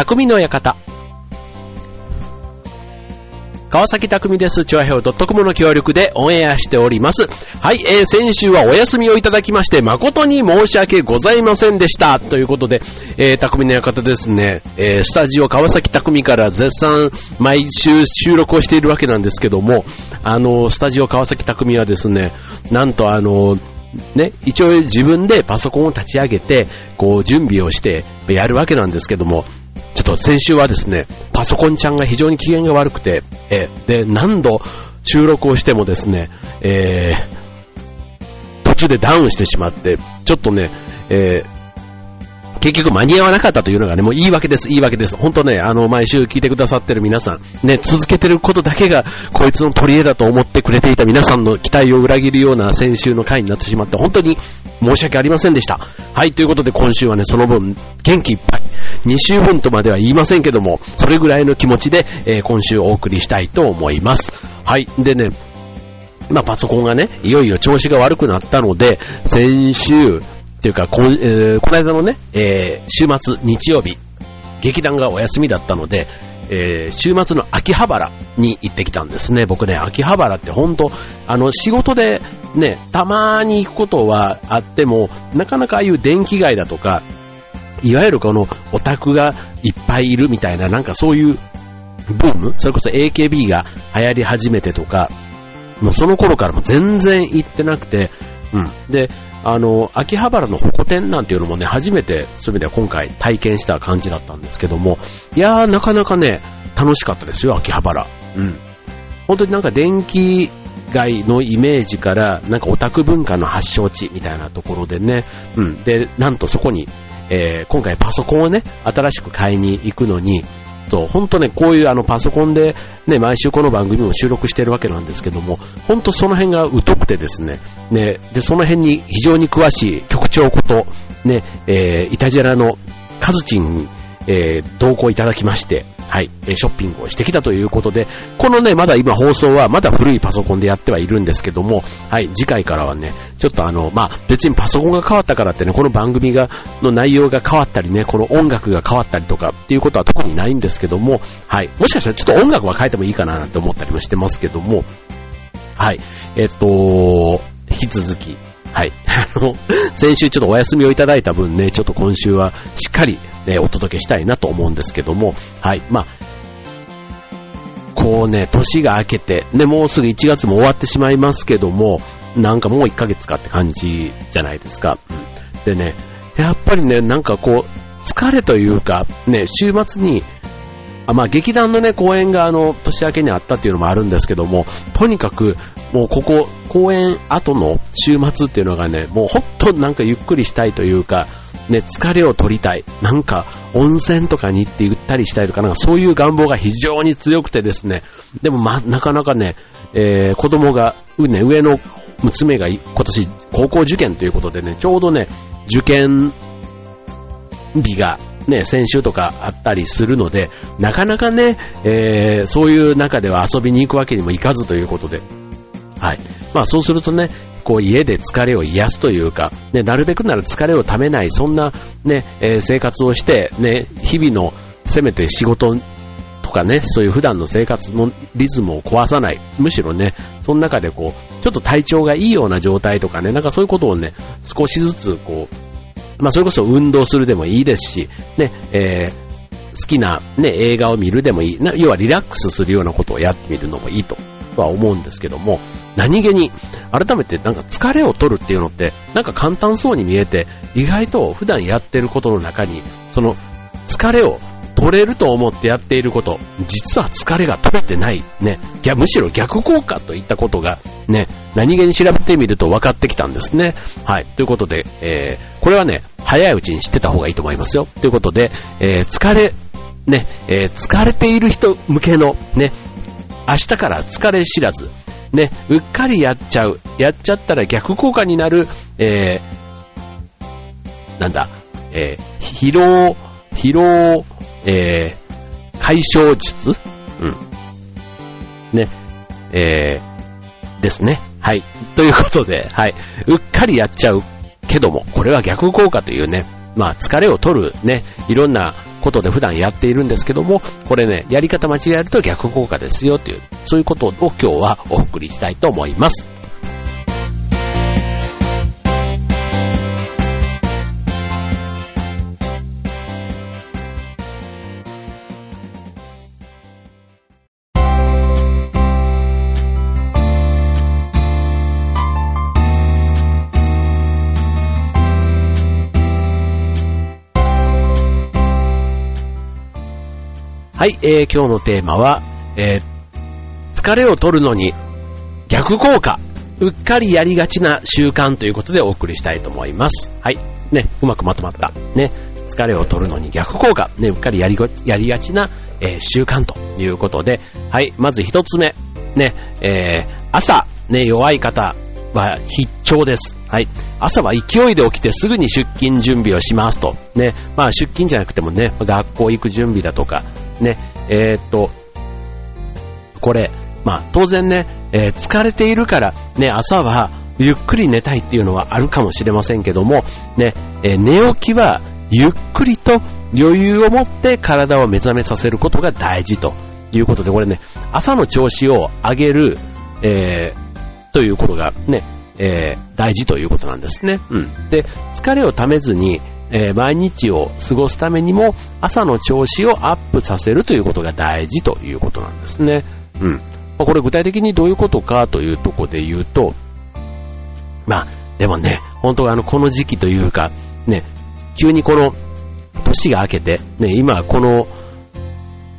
匠の館。川崎匠です。チョアヘオ .com の協力でオンエアしております。はい、えー、先週はお休みをいただきまして、誠に申し訳ございませんでした。ということで、えー、匠の館ですね、えー、スタジオ川崎匠から絶賛毎週収録をしているわけなんですけども、あの、スタジオ川崎匠はですね、なんとあの、ね、一応自分でパソコンを立ち上げて、こう準備をしてやるわけなんですけども、ちょっと先週はですね、パソコンちゃんが非常に機嫌が悪くて、えで、何度収録をしてもですね、えー、途中でダウンしてしまって、ちょっとね、えー結局間に合わなかったというのがね、もういいわけです、いいわけです。本当ね、あの、毎週聞いてくださってる皆さん、ね、続けてることだけが、こいつの取り柄だと思ってくれていた皆さんの期待を裏切るような先週の回になってしまって、本当に申し訳ありませんでした。はい、ということで今週はね、その分、元気いっぱい。2週分とまでは言いませんけども、それぐらいの気持ちで、えー今週お送りしたいと思います。はい、でね、まあ、パソコンがね、いよいよ調子が悪くなったので、先週、っていうか、こ,、えーこの間のね、えー週末、日曜日、劇団がお休みだったので、えー週末の秋葉原に行ってきたんですね。僕ね、秋葉原って本当あの、仕事でね、たまに行くことはあっても、なかなかああいう電気街だとか、いわゆるこのオタクがいっぱいいるみたいな、なんかそういうブームそれこそ AKB が流行り始めてとか、もうその頃からも全然行ってなくて、うん。で、あの、秋葉原のホコ天なんていうのもね、初めて、そういう意味では今回体験した感じだったんですけども、いやー、なかなかね、楽しかったですよ、秋葉原。うん。本当になんか電気街のイメージから、なんかオタク文化の発祥地みたいなところでね、うん。で、なんとそこに、えー今回パソコンをね、新しく買いに行くのに、そう、本当ね、こういうあのパソコンでね、毎週この番組も収録してるわけなんですけども、本当その辺が疎くてですね、ね、で、その辺に非常に詳しい局長こと、ね、えー、イタジェラのカズチンに、えー同行いただきまして、はい、えショッピングをしてきたということで、このね、まだ今放送はまだ古いパソコンでやってはいるんですけども、はい、次回からはね、ちょっとあの、まあ、別にパソコンが変わったからってね、この番組が、の内容が変わったりね、この音楽が変わったりとかっていうことは特にないんですけども、はい、もしかしたらちょっと音楽は変えてもいいかななんて思ったりもしてますけども、はい、えっと、引き続き、はい。あの、先週ちょっとお休みをいただいた分ね、ちょっと今週はしっかり、ね、お届けしたいなと思うんですけども、はい。まあ、こうね、年が明けて、ね、もうすぐ1月も終わってしまいますけども、なんかもう1ヶ月かって感じじゃないですか。うん、でね、やっぱりね、なんかこう、疲れというか、ね、週末に、あまあ、劇団のね、公演があの、年明けにあったっていうのもあるんですけども、とにかく、もうここ、公演後の週末っていうのがね、もうほんとなんかゆっくりしたいというか、ね、疲れを取りたい。なんか、温泉とかに行ってゆったりしたいとか、なんかそういう願望が非常に強くてですね、でもま、なかなかね、えー、子供が、ね、上の娘が今年高校受験ということでね、ちょうどね、受験日がね、先週とかあったりするので、なかなかね、えーそういう中では遊びに行くわけにもいかずということで、はい。まあそうするとね、こう家で疲れを癒すというか、ね、なるべくなら疲れをためない、そんなね、えー生活をして、ね、日々のせめて仕事とかね、そういう普段の生活のリズムを壊さない。むしろね、その中でこう、ちょっと体調がいいような状態とかね、なんかそういうことをね、少しずつこう、まあそれこそ運動するでもいいですし、ね、えー好きなね、映画を見るでもいい。な要はリラックスするようなことをやってみるのもいいとは思うんですけども、何気に改めてなんか疲れを取るっていうのって、なんか簡単そうに見えて、意外と普段やってることの中に、その疲れを取れると思ってやっていること、実は疲れが取れてない、ね、逆むしろ逆効果といったことが、ね、何気に調べてみると分かってきたんですね。はい。ということで、えー、これはね、早いうちに知ってた方がいいと思いますよ。ということで、えー、疲れ、ね、えー疲れている人向けの、ね、明日から疲れ知らず、ね、うっかりやっちゃう、やっちゃったら逆効果になる、えー、なんだ、えー、疲労、疲労、えー、解消術？うん。ね、えー、ですね。はい。ということで、はい。うっかりやっちゃうけども、これは逆効果というね、まあ疲れを取るね、いろんなことで普段やっているんですけども、これね、やり方間違えると逆効果ですよっていう、そういうことを今日はお送りしたいと思います。はい、えー、今日のテーマは、えー、疲れを取るのに逆効果、うっかりやりがちな習慣ということでお送りしたいと思います。はい、ね、うまくまとまった。ね、疲れを取るのに逆効果、ね、うっかりやりやりがちな、えー、習慣ということで、はい、まず一つ目、ね、えー、朝、ね、弱い方は必聴です。はい。朝は勢いで起きてすぐに出勤準備をしますと。ね。まあ出勤じゃなくてもね、学校行く準備だとか、ね。えー、っと、これ、まあ当然ね、えー、疲れているからね、朝はゆっくり寝たいっていうのはあるかもしれませんけども、ね、えー、寝起きはゆっくりと余裕を持って体を目覚めさせることが大事ということで、これね、朝の調子を上げる、えー、ということがね、えー、大事ということなんですね。うん。で、疲れをためずに、えー、毎日を過ごすためにも朝の調子をアップさせるということが大事ということなんですね。うん。まあ、これ具体的にどういうことかというところで言うと、まあ、でもね、本当はあの、この時期というか、ね、急にこの、年が明けて、ね、今この、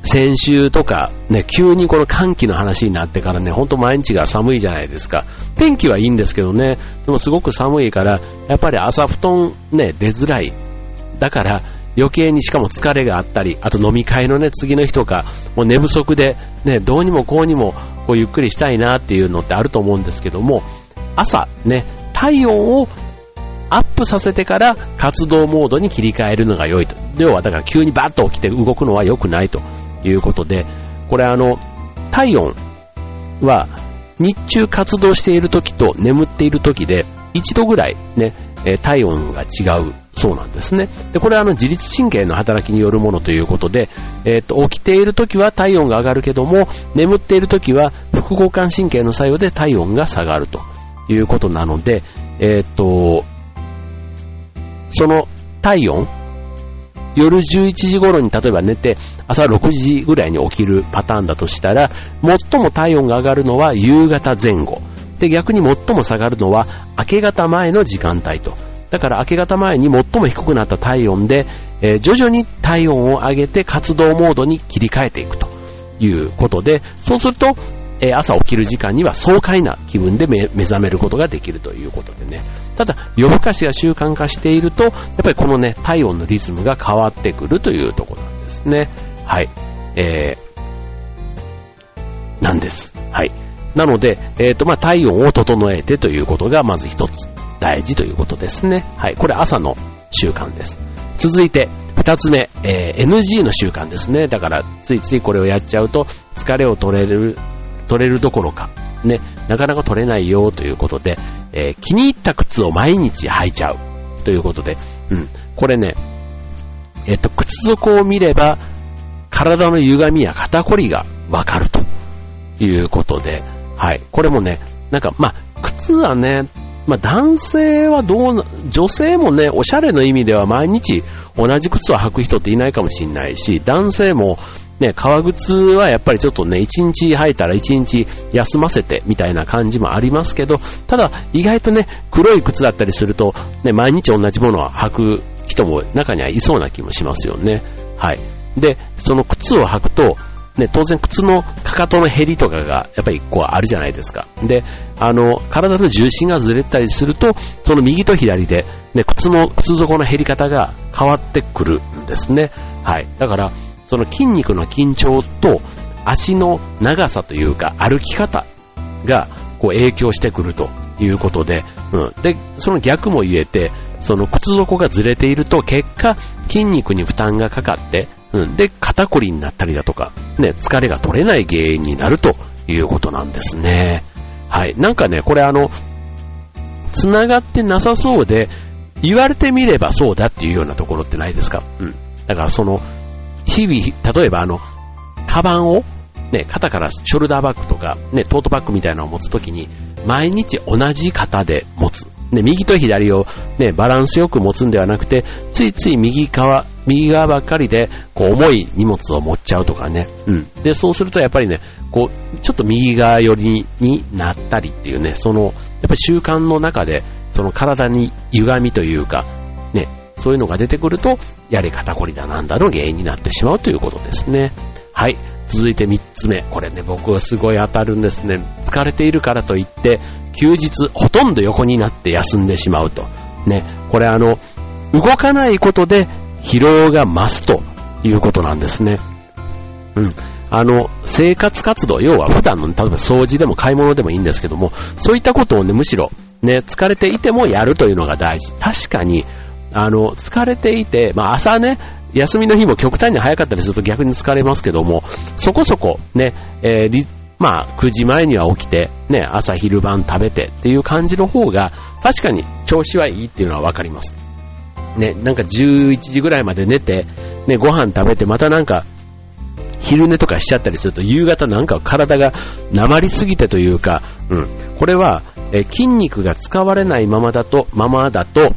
先週とか、ね、急にこの寒気の話になってからね、ほんと毎日が寒いじゃないですか。天気はいいんですけどね、でもすごく寒いから、やっぱり朝布団ね、出づらい。だから余計にしかも疲れがあったり、あと飲み会のね、次の日とか、もう寝不足で、ね、どうにもこうにも、こうゆっくりしたいなっていうのってあると思うんですけども、朝ね、体温をアップさせてから活動モードに切り替えるのが良いと。要はだから急にバッと起きて動くのは良くないということで、これあの、体温は日中活動している時と眠っている時で1度ぐらいね、体温が違うそうなんですね。で、これはあの自律神経の働きによるものということで、えっ、と、起きている時は体温が上がるけども、眠っている時は副交感神経の作用で体温が下がるということなので、えっ、と、その体温夜11時頃に例えば寝て朝6時ぐらいに起きるパターンだとしたら、最も体温が上がるのは夕方前後。で、逆に最も下がるのは明け方前の時間帯と。だから明け方前に最も低くなった体温で、えー、徐々に体温を上げて活動モードに切り替えていくということで、そうすると、えー、朝起きる時間には爽快な気分で目覚めることができるということでね。ただ、夜更かしが習慣化していると、やっぱりこのね、体温のリズムが変わってくるというところなんですね。はい。えー、なんです。はい。なので、えっ、ー、と、まあ、体温を整えてということがまず一つ大事ということですね。はい。これ朝の習慣です。続いて、二つ目、えー、NG の習慣ですね。だから、ついついこれをやっちゃうと、疲れを取れる、取れるどころか、ね、なかなか取れないよということで、えー、気に入った靴を毎日履いちゃうということで、うん。これね、えっ、と、靴底を見れば、体の歪みや肩こりがわかるということで、はい。これもね、なんか、まあ、靴はね、まあ、男性はどう女性もね、おしゃれの意味では毎日同じ靴を履く人っていないかもしれないし、男性もね、革靴はやっぱりちょっとね、一日履いたら一日休ませてみたいな感じもありますけど、ただ意外とね、黒い靴だったりすると、ね、毎日同じものを履く人も中にはいそうな気もしますよね。はい。で、その靴を履くと、ね、当然靴のかかとの減りとかがやっぱりこうあるじゃないですか。で、あの、体の重心がずれたりすると、その右と左で、ね、靴の、靴底の減り方が変わってくるんですね。はい。だから、その筋肉の緊張と足の長さというか歩き方がこう影響してくるということで、うん。で、その逆も言えて、その靴底がずれていると結果筋肉に負担がかかって、うん。で、肩こりになったりだとか、ね、疲れが取れない原因になるということなんですね。はい。なんかね、これあの、繋がってなさそうで、言われてみればそうだっていうようなところってないですか？うん。だからその、日々、例えばあの、カバンを、ね、肩からショルダーバッグとか、ね、トートバッグみたいなのを持つときに、毎日同じ肩で持つ。ね、右と左をね、バランスよく持つんではなくて、ついつい右側、右側ばっかりで、こう、重い荷物を持っちゃうとかね。うん。で、そうするとやっぱりね、こう、ちょっと右側寄りになったりっていうね、その、やっぱり習慣の中で、その体に歪みというか、ね、そういうのが出てくると、やれ肩こりだなんだの原因になってしまうということですね。はい。続いて3つ目。これね、僕はすごい当たるんですね。疲れているからといって、休日ほとんど横になって休んでしまうと。ね。これあの、動かないことで疲労が増すということなんですね。うん。あの、生活活動、要は普段の、例えば掃除でも買い物でもいいんですけども、そういったことをね、むしろ、ね、疲れていてもやるというのが大事。確かに、あの、疲れていて、まあ朝ね、休みの日も極端に早かったりすると逆に疲れますけども、そこそこね、えー、まあ9時前には起きて、ね、朝昼晩食べてっていう感じの方が、確かに調子はいいっていうのはわかります。ね、なんか11時ぐらいまで寝て、ね、ご飯食べて、またなんか、昼寝とかしちゃったりすると、夕方なんか体が鉛りすぎてというか、うん、これは、え筋肉が使われないままだと、ままだと、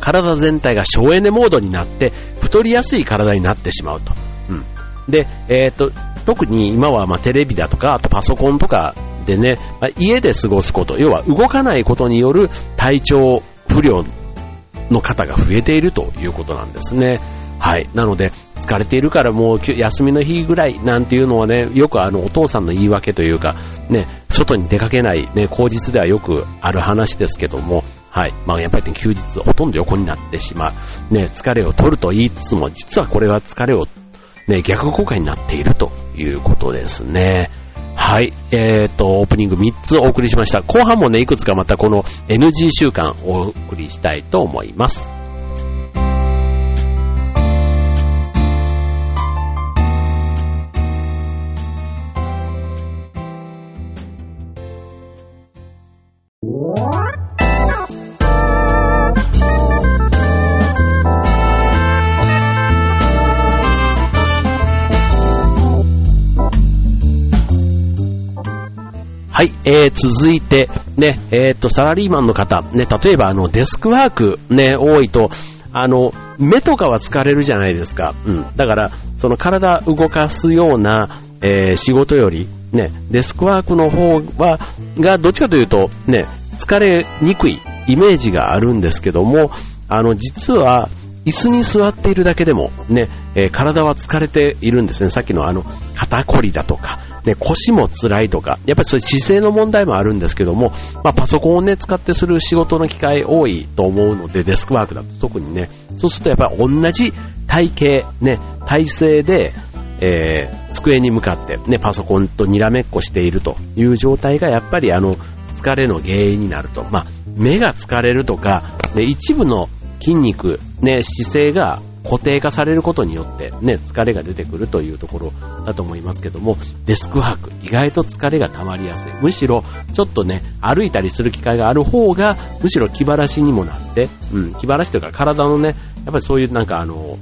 体全体が省エネモードになって、太りやすい体になってしまうと。うん。で、えっ、と、特に今はまテレビだとか、あとパソコンとかでね、ま家で過ごすこと、要は動かないことによる体調不良の方が増えているということなんですね。はい。なので、疲れているからもう休みの日ぐらいなんていうのはね、よくあのお父さんの言い訳というか、ね、外に出かけない、ね、口実ではよくある話ですけども、はい。まあやっぱり、休日ほとんど横になってしまう。ね、疲れを取ると言いつつも、実はこれは疲れを、ね、逆効果になっているということですね。はい。えっ、ー、と、オープニング3つお送りしました。後半もね、いくつかまたこの NG 週間お送りしたいと思います。はい、えー、続いて、ね、えー、っと、サラリーマンの方、ね、例えばあの、デスクワーク、ね、多いと、あの、目とかは疲れるじゃないですか。うん。だから、その体動かすような、えー、仕事より、ね、デスクワークの方は、が、どっちかというと、ね、疲れにくいイメージがあるんですけども、あの、実は、椅子に座っているだけでも、ね、えー、体は疲れているんですね。さっきのあの、肩こりだとか、ね、腰も辛いとか、やっぱりそういう姿勢の問題もあるんですけども、まあ、パソコンをね、使ってする仕事の機会多いと思うので、デスクワークだと特にね、そうするとやっぱり同じ体型、ね、体勢で、えー、机に向かって、ね、パソコンとにらめっこしているという状態がやっぱりあの、疲れの原因になると。まあ、目が疲れるとか、ね、一部の筋肉、ね、姿勢が固定化されることによってね、疲れが出てくるというところだと思いますけども、デスクワーク、意外と疲れが溜まりやすい。むしろ、ちょっとね、歩いたりする機会がある方が、むしろ気晴らしにもなって、うん、気晴らしというか体のね、やっぱりそういうなんかあの、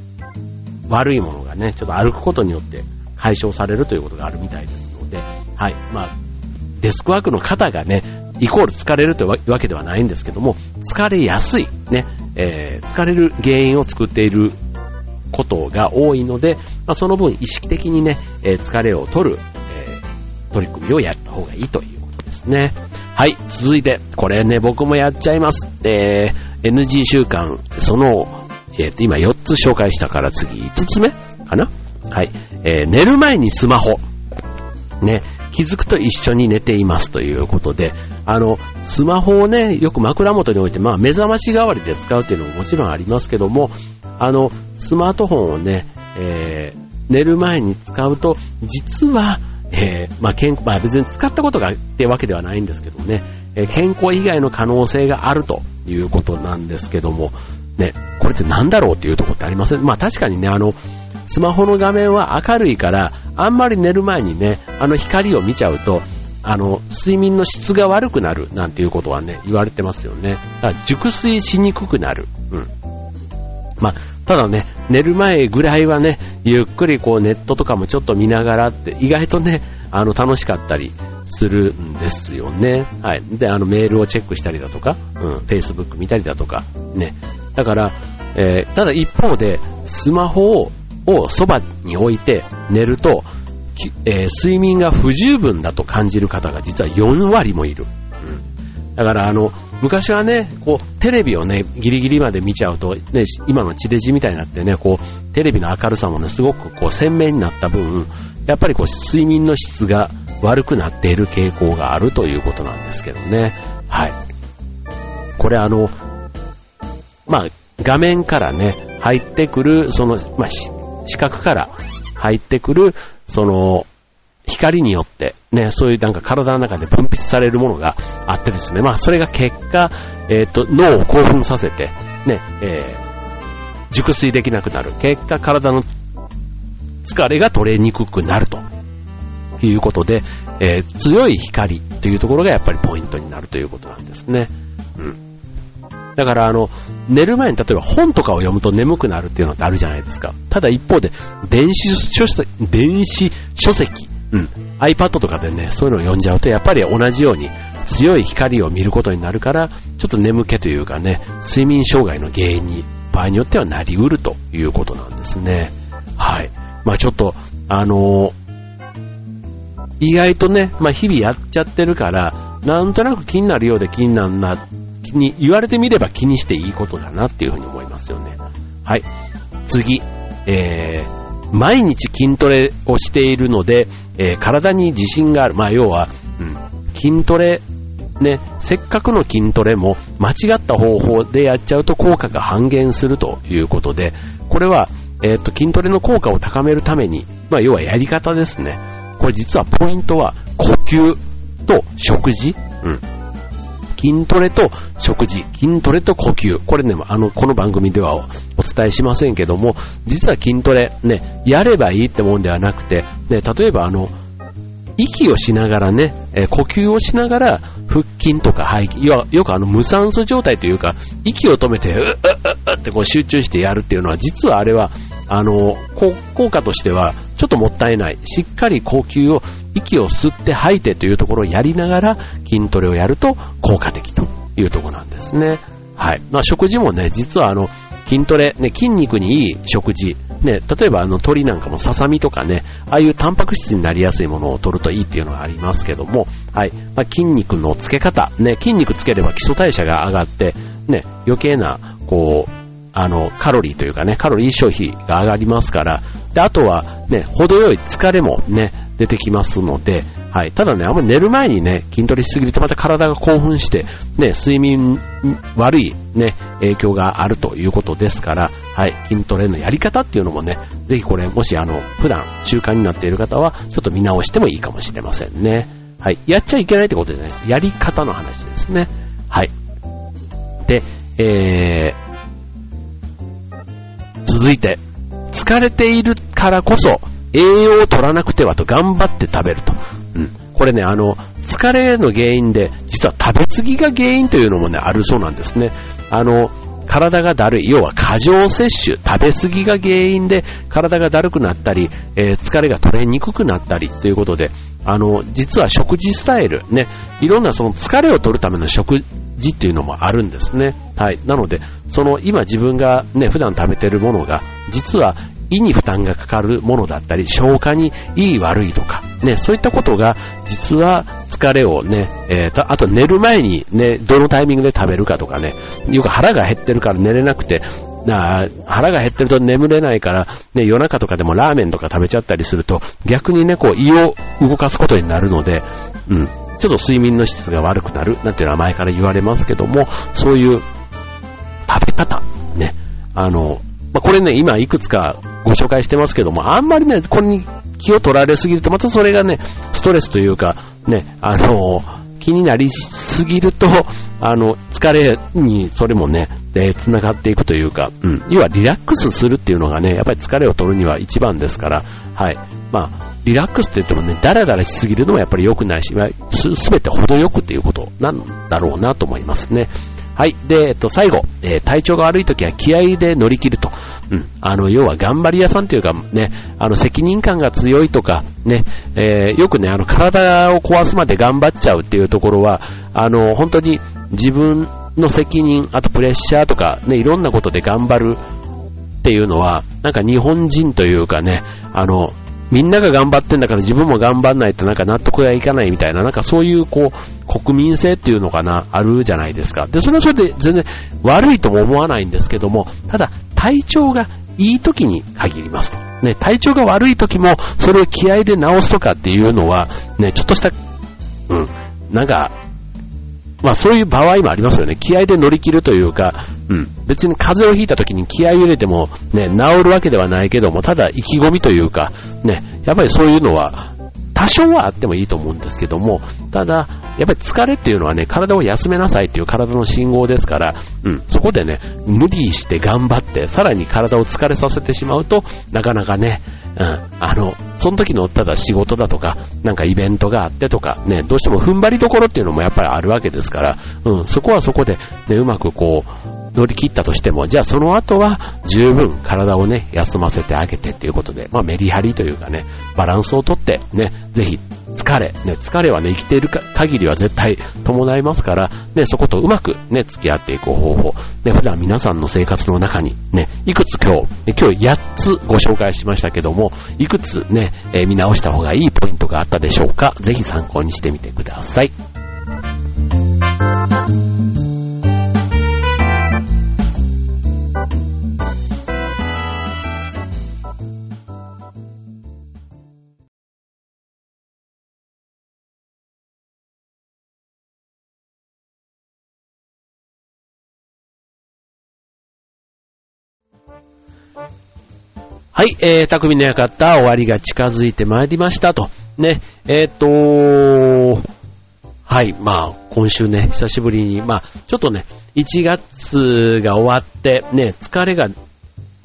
悪いものがね、ちょっと歩くことによって解消されるということがあるみたいですので、はい、まあ、デスクワークの方がね、イコール疲れるというわけではないんですけども、疲れやすい、ね、えー、疲れる原因を作っていることが多いので、まあ、その分意識的にね、えー、疲れを取る、えー、取り組みをやった方がいいということですね。はい、続いて、これね、僕もやっちゃいます。えー、NG 習慣、その、えっ、と、今4つ紹介したから次5つ目？かな？はい、え寝る前にスマホ。ね、気づくと一緒に寝ていますということで、あの、スマホをね、よく枕元に置いて、まあ目覚まし代わりで使うっていうのももちろんありますけども、あの、スマートフォンをね、えー、寝る前に使うと、実は、えー、まあ、健まあ、別に使ったことがってわけではないんですけどね、えー、健康以外の可能性があるということなんですけども、ね、これって何だろうっていうところってありません？まあ確かにね、あの、スマホの画面は明るいから、あんまり寝る前にね、あの光を見ちゃうと、あの、睡眠の質が悪くなるなんていうことはね、言われてますよね。だから熟睡しにくくなる。うん。まあ、ただね、寝る前ぐらいはね、ゆっくりこうネットとかもちょっと見ながらって意外とね、あの楽しかったりするんですよね。はい。で、あのメールをチェックしたりだとか、うん、Facebook 見たりだとか、ね。だから、えー、ただ一方で、スマホをそばに置いて寝ると、えー、睡眠が不十分だと感じる方が実は4割もいる。だからあの、昔はね、こう、テレビをね、ギリギリまで見ちゃうと、ね、今の地デジみたいになってね、こう、テレビの明るさもね、すごくこう、鮮明になった分、やっぱりこう、睡眠の質が悪くなっている傾向があるということなんですけどね。はい。これあの、まあ、画面からね、入ってくる、その、まあ、視覚から入ってくる、その、光によって、ね、そういうなんか体の中で分泌されるものがあってですね、まあそれが結果、えっ、ー、と、脳を興奮させて、ね、えー、熟睡できなくなる。結果、体の疲れが取れにくくなるということで、えー、強い光というところがやっぱりポイントになるということなんですね。うん。だからあの、寝る前に例えば本とかを読むと眠くなるっていうのってあるじゃないですか。ただ一方で、電子書籍、電子書籍、うん、iPad とかでね、そういうのを読んじゃうと、やっぱり同じように強い光を見ることになるから、ちょっと眠気というかね、睡眠障害の原因に、場合によってはなりうるということなんですね。はい。まあちょっと、あのー、意外とね、まあ日々やっちゃってるから、なんとなく気になるようで気になるなに言われてみれば気にしていいことだなっていうふうに思いますよね。はい。次。えー、毎日筋トレをしているので、えー、体に自信がある。まあ、要は、うん、筋トレ、ね、せっかくの筋トレも間違った方法でやっちゃうと効果が半減するということで、これは、えっ、と、筋トレの効果を高めるために、まあ、要はやり方ですね。これ実はポイントは呼吸と食事、うん、筋トレと食事、筋トレと呼吸。これね、あの、この番組ではお伝えしませんけども、実は筋トレ、ね、やればいいってもんではなくて、ね、例えばあの、息をしながらね、え呼吸をしながら腹筋とか背筋、よくあの無酸素状態というか、息を止めて、うっうっうってこう集中してやるっていうのは、実はあれは、あの、効果としては、ちょっともったいない。しっかり呼吸を息を吸って吐いてというところをやりながら筋トレをやると効果的というところなんですね。はい。まあ食事もね、実はあの、筋トレ、ね、筋肉にいい食事、ね、例えばあの鳥なんかもささみとかね、ああいうタンパク質になりやすいものを取るといいっていうのがありますけども、はい。まあ、筋肉のつけ方、ね、筋肉つければ基礎代謝が上がって、ね、余計な、こう、あの、カロリーというかね、カロリー消費が上がりますから、で、あとはね、程よい疲れもね、出てきますので、はい。ただね、あんまり寝る前にね、筋トレしすぎるとまた体が興奮して、ね、睡眠悪いね、影響があるということですから、はい。筋トレのやり方っていうのもね、ぜひこれ、もしあの、普段習慣になっている方は、ちょっと見直してもいいかもしれませんね。はい。やっちゃいけないってことじゃないです。やり方の話ですね。はい。で、えー、続いて、疲れているからこそ、栄養を取らなくてはと頑張って食べると。うん。これね、あの、疲れの原因で、実は食べ過ぎが原因というのもね、あるそうなんですね。あの、体がだるい、要は過剰摂取、食べ過ぎが原因で体がだるくなったり、えー、疲れが取れにくくなったりということで、あの、実は食事スタイル、ね、いろんなその疲れを取るための食事っていうのもあるんですね。はい。なので、その今自分がね、普段食べてるものが、実は胃に負担がかかるものだったり、消化にいい悪いとか、ね、そういったことが、実は疲れをね、えーと、あと寝る前にね、どのタイミングで食べるかとかね、よく腹が減ってるから寝れなくて、な腹が減ってると眠れないから、ね、夜中とかでもラーメンとか食べちゃったりすると、逆にね、こう胃を動かすことになるので、うん、ちょっと睡眠の質が悪くなる、なんていうのは前から言われますけども、そういう食べ方、ね、あの、まあ、これね、今いくつかご紹介してますけども、あんまりね、これに気を取られすぎると、またそれがね、ストレスというか、ね、あの、気になりすぎると、あの、疲れにそれもね、で、繋がっていくというか、うん、要はリラックスするっていうのがね、やっぱり疲れを取るには一番ですから、はい。まあ、リラックスって言ってもね、ダラダラしすぎるのもやっぱり良くないし、す、すべて程よくっていうことなんだろうなと思いますね。はい。で、えっと、最後、えー、体調が悪い時は気合で乗り切ると。うん。あの、要は頑張り屋さんというかね、あの、責任感が強いとか、ね、えー、よくね、あの、体を壊すまで頑張っちゃうっていうところは、あの、本当に自分の責任、あとプレッシャーとか、ね、いろんなことで頑張るっていうのは、なんか日本人というかね、あの、みんなが頑張ってんだから自分も頑張んないとなんか納得がいかないみたいな、なんかそういうこう、国民性っていうのかな、あるじゃないですか。で、それはそれで全然悪いとも思わないんですけども、ただ体調がいい時に限りますと。ね、体調が悪い時もそれを気合で治すとかっていうのは、ね、ちょっとした、うん、なんか、まあそういう場合もありますよね。気合で乗り切るというか、うん。別に風邪をひいた時に気合を入れてもね、治るわけではないけども、ただ意気込みというか、ね、やっぱりそういうのは、多少はあってもいいと思うんですけども、ただ、やっぱり疲れっていうのはね、体を休めなさいっていう体の信号ですから、うん、そこでね、無理して頑張って、さらに体を疲れさせてしまうと、なかなかね、うん、あの、その時のただ仕事だとか、なんかイベントがあってとか、ね、どうしても踏ん張りどころっていうのもやっぱりあるわけですから、うん、そこはそこで、ね、うまくこう、乗り切ったとしても、じゃあその後は十分体をね、休ませてあげてっていうことで、まあメリハリというかね、バランスをとってね、ぜひ疲れ、ね、疲れはね、生きている限りは絶対伴いますから、ね、そことうまくね、付き合っていく方法、ね、普段皆さんの生活の中にね、いくつ今日、今日8つご紹介しましたけども、いくつね、えー、見直した方がいいポイントがあったでしょうか、ぜひ参考にしてみてください。はい、えー、匠の館終わりが近づいてまいりましたと。ね、えっ、ー、とはい、まあ、今週ね、久しぶりに、まあ、ちょっとね、1月が終わって、ね、疲れが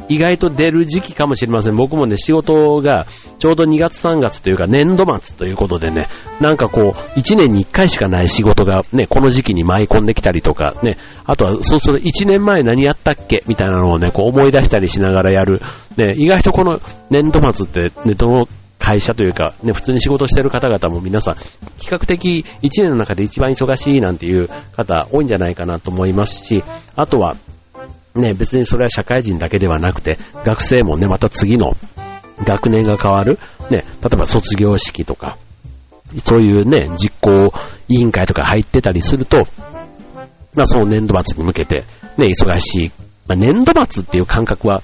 意外と出る時期かもしれません。僕もね、仕事がちょうど2月3月というか年度末ということでね、なんかこう、1年に1回しかない仕事がね、この時期に舞い込んできたりとかね、あとはそうすると1年前何やったっけ？みたいなのをね、こう思い出したりしながらやる。ね、意外とこの年度末ってね、どの会社というか、ね、普通に仕事してる方々も皆さん、比較的1年の中で一番忙しいなんていう方多いんじゃないかなと思いますし、あとは、ね、別にそれは社会人だけではなくて、学生もね、また次の学年が変わる、ね、例えば卒業式とか、そういうね、実行委員会とか入ってたりすると、まあその年度末に向けて、ね、忙しい。まあ、年度末っていう感覚は、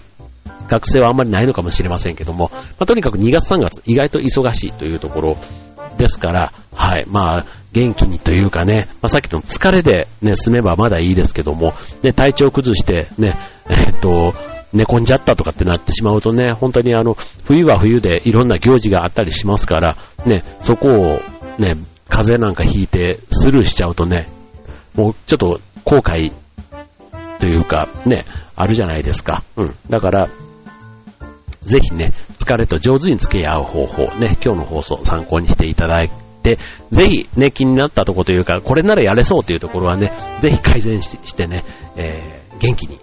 学生はあんまりないのかもしれませんけども、まあ、とにかく2月3月、意外と忙しいというところですから、はい、まあ、元気にというかね、まあ、さっきの疲れでね、済めばまだいいですけども、ね、体調崩してね、え、っと、寝込んじゃったとかってなってしまうとね、本当にあの、冬は冬でいろんな行事があったりしますから、ね、そこをね、風邪なんかひいてスルーしちゃうとね、もうちょっと後悔というか、ね、あるじゃないですか。うん。だから、ぜひね、疲れと上手に付き合う方法、ね、今日の放送参考にしていただいて、ぜひね、気になったとこというか、これならやれそうというところはね、ぜひ改善してね、えー、元気に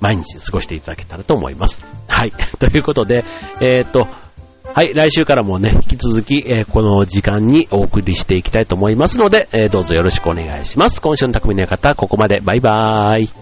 毎日過ごしていただけたらと思います。はい。ということで、えー、っと、はい、来週からもね、引き続き、えー、この時間にお送りしていきたいと思いますので、えー、どうぞよろしくお願いします。今週の匠の方、ここまで。バイバーイ。